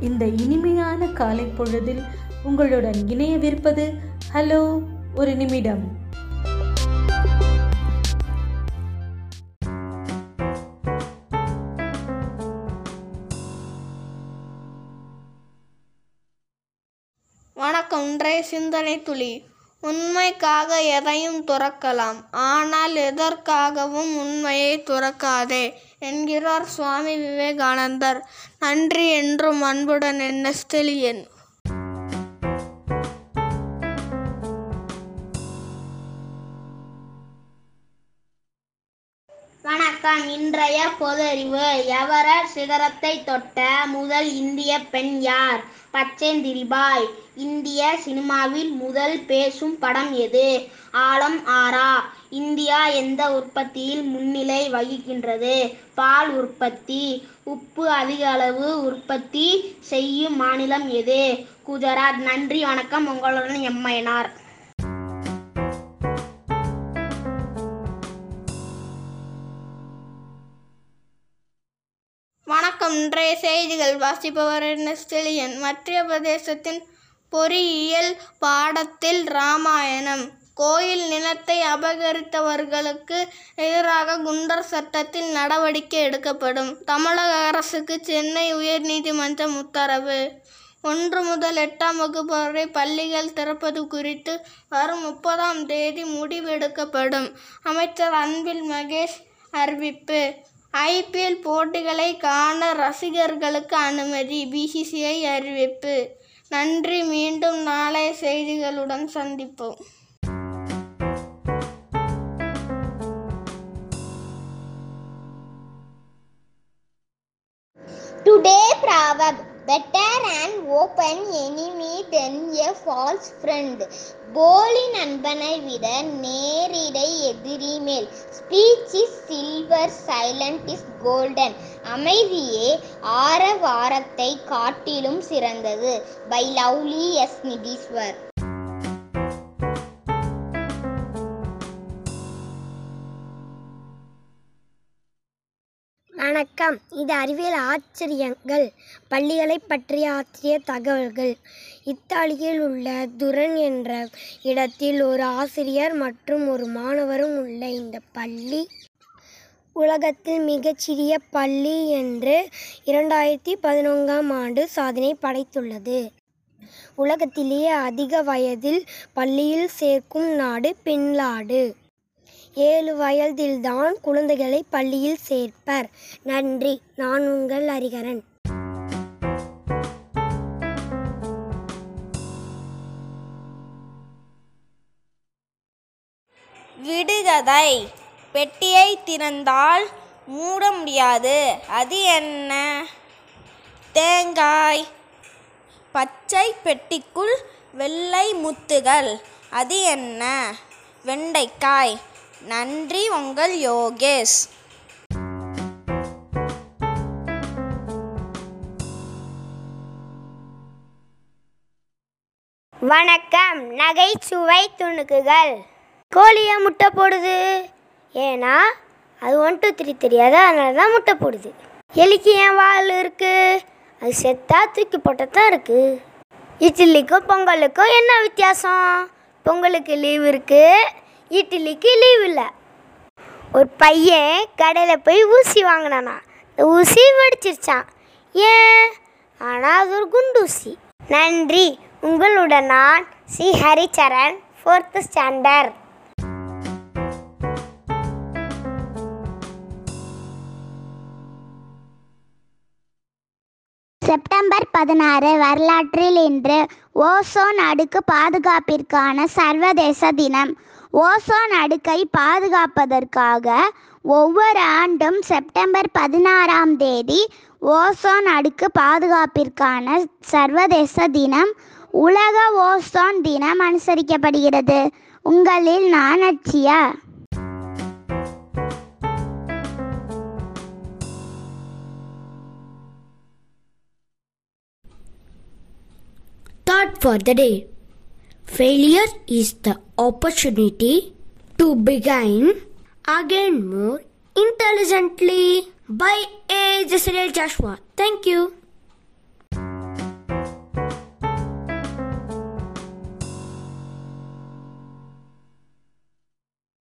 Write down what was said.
இந்த இனிமையான காலை பொழுதில் உங்களுடன் இணையவிருப்பது ஹலோ ஒரு நிமிடம். வணக்கம் இன்றைய சிந்தனை துளி. உண்மைக்காக எதையும் துறக்கலாம். ஆனால் எதற்காகவும் உண்மையை துறக்காதே என்கிறார் சுவாமி விவேகானந்தர். நன்றி என்றும் அன்புடன் என் நெஸ்தலியன் வணக்கம் இன்றைய பொதறிவு. எவர சிகரத்தை தொட்ட முதல் இந்திய பெண் யார்? பச்சேந்திரிபாய். இந்திய சினிமாவில் முதல் பேசும் படம் எது? ஆலம் ஆரா இந்தியா எந்த உற்பத்தியில் முன்னிலை வகிக்கின்றது? பால் உற்பத்தி. உப்பு அதிக அளவு உற்பத்தி செய்யும் மாநிலம் எது? குஜராத். நன்றி வணக்கம். உங்களுடன் எம்மையனார் இன்றைய செய்திகள். வாசிப்பவர் நெஸ்டெலியன் மத்திய பிரதேசத்தின் பொறியியல் பாடத்தில் ராமாயணம். கோயில் நிலத்தை அபகரித்தவர்களுக்கு எதிராக குண்டர் சட்டத்தில் நடவடிக்கை எடுக்கப்படும். தமிழக அரசுக்கு சென்னை உயர்நீதிமன்றம் உத்தரவு. ஒன்று முதல் எட்டாம் வகுப்பு வரை பள்ளிகள் திறப்பது குறித்து வரும் முப்பதாம் தேதி முடிவெடுக்கப்படும். அமைச்சர் அன்பில் மகேஷ் அறிவிப்பு. ஐபிஎல் போட்டிகளை காண ரசிகர்களுக்கு அனுமதி. பிசிசிஐ அறிவிப்பு. நன்றி. மீண்டும் நாளைய செய்திகளுடன் சந்திப்போம். Today proverb better an open enemy than a false friend. போலி நண்பனை விட நேரிடை எதிரி மேல். Speech is silver silent is golden அமைதியே ஆரவாரத்தை காட்டிலும் சிறந்தது. பை லவ்லி எஸ் நிதீஸ்வர் வணக்கம். இது அறிவியல் ஆச்சரியங்கள். பள்ளிகளை பற்றிய ஆச்சரிய தகவல்கள். இத்தாலியில் உள்ள துரன் என்ற இடத்தில் ஒரு ஆசிரியர் மற்றும் ஒரு மாணவரும் உள்ள இந்த பள்ளி. உலகத்தில் மிகச்சிறிய பள்ளி என்று இரண்டாயிரத்தி பதினொன்றாம் ஆண்டு சாதனை படைத்துள்ளது. உலகத்திலேயே அதிக வயதில் பள்ளியில் சேர்க்கும் நாடு பின்லாடு. ஏழு வயதில்தான் குழந்தைகளை பள்ளியில் சேர்ப்பர். நன்றி நான் உங்கள் அறிகரன் விடுகதை. பெட்டியை திறந்தால் மூட முடியாது. அது என்ன? தேங்காய். பச்சை பெட்டிக்குள் வெள்ளை முத்துகள். அது என்ன? வெண்டைக்காய். நன்றி உங்கள் யோகேஷ். வணக்கம் நகைச்சுவை துணுக்குகள். கோழியா முட்டை போடுது? ஏன்னா அது ஒன் டூ த்ரீ தெரியாது அதனால தான் முட்டை போடுது. எலிக்கு ஏன் வால் இருக்குது அது செத்தா தூக்கி போட்டால் தான் இருக்குது இட்லிக்கும் பொங்கலுக்கும் என்ன வித்தியாசம்? பொங்கலுக்கு லீவ் இருக்குது இட்லிக்கு லீவ் இல்லை. ஒரு பையன் கடையில் போய் ஊசி வாங்கினானா. இந்த ஊசி வெடிச்சிருச்சான் ஏன்? ஆனால் அது ஒரு குண்டூசி. நன்றி. உங்களுடன் நான் C Haricharan fourth standard September பதினாறு வரலாற்றில் இன்று ஓசோன் அடுக்கு பாதுகாப்பிற்கான சர்வதேச தினம். ஓசோன் அடுக்கை பாதுகாப்பதற்காக ஒவ்வொரு ஆண்டும் செப்டம்பர் பதினாறாம் தேதி ஓசோன் அடுக்கு பாதுகாப்பிற்கான சர்வதேச தினம் உலக ஓசோன் தினம் அனுசரிக்கப்படுகிறது. உங்களில் நான் அச்சியா? Thought for the day. Failure is the opportunity to begin again more intelligently. By A. Jessariel Joshua. Thank you.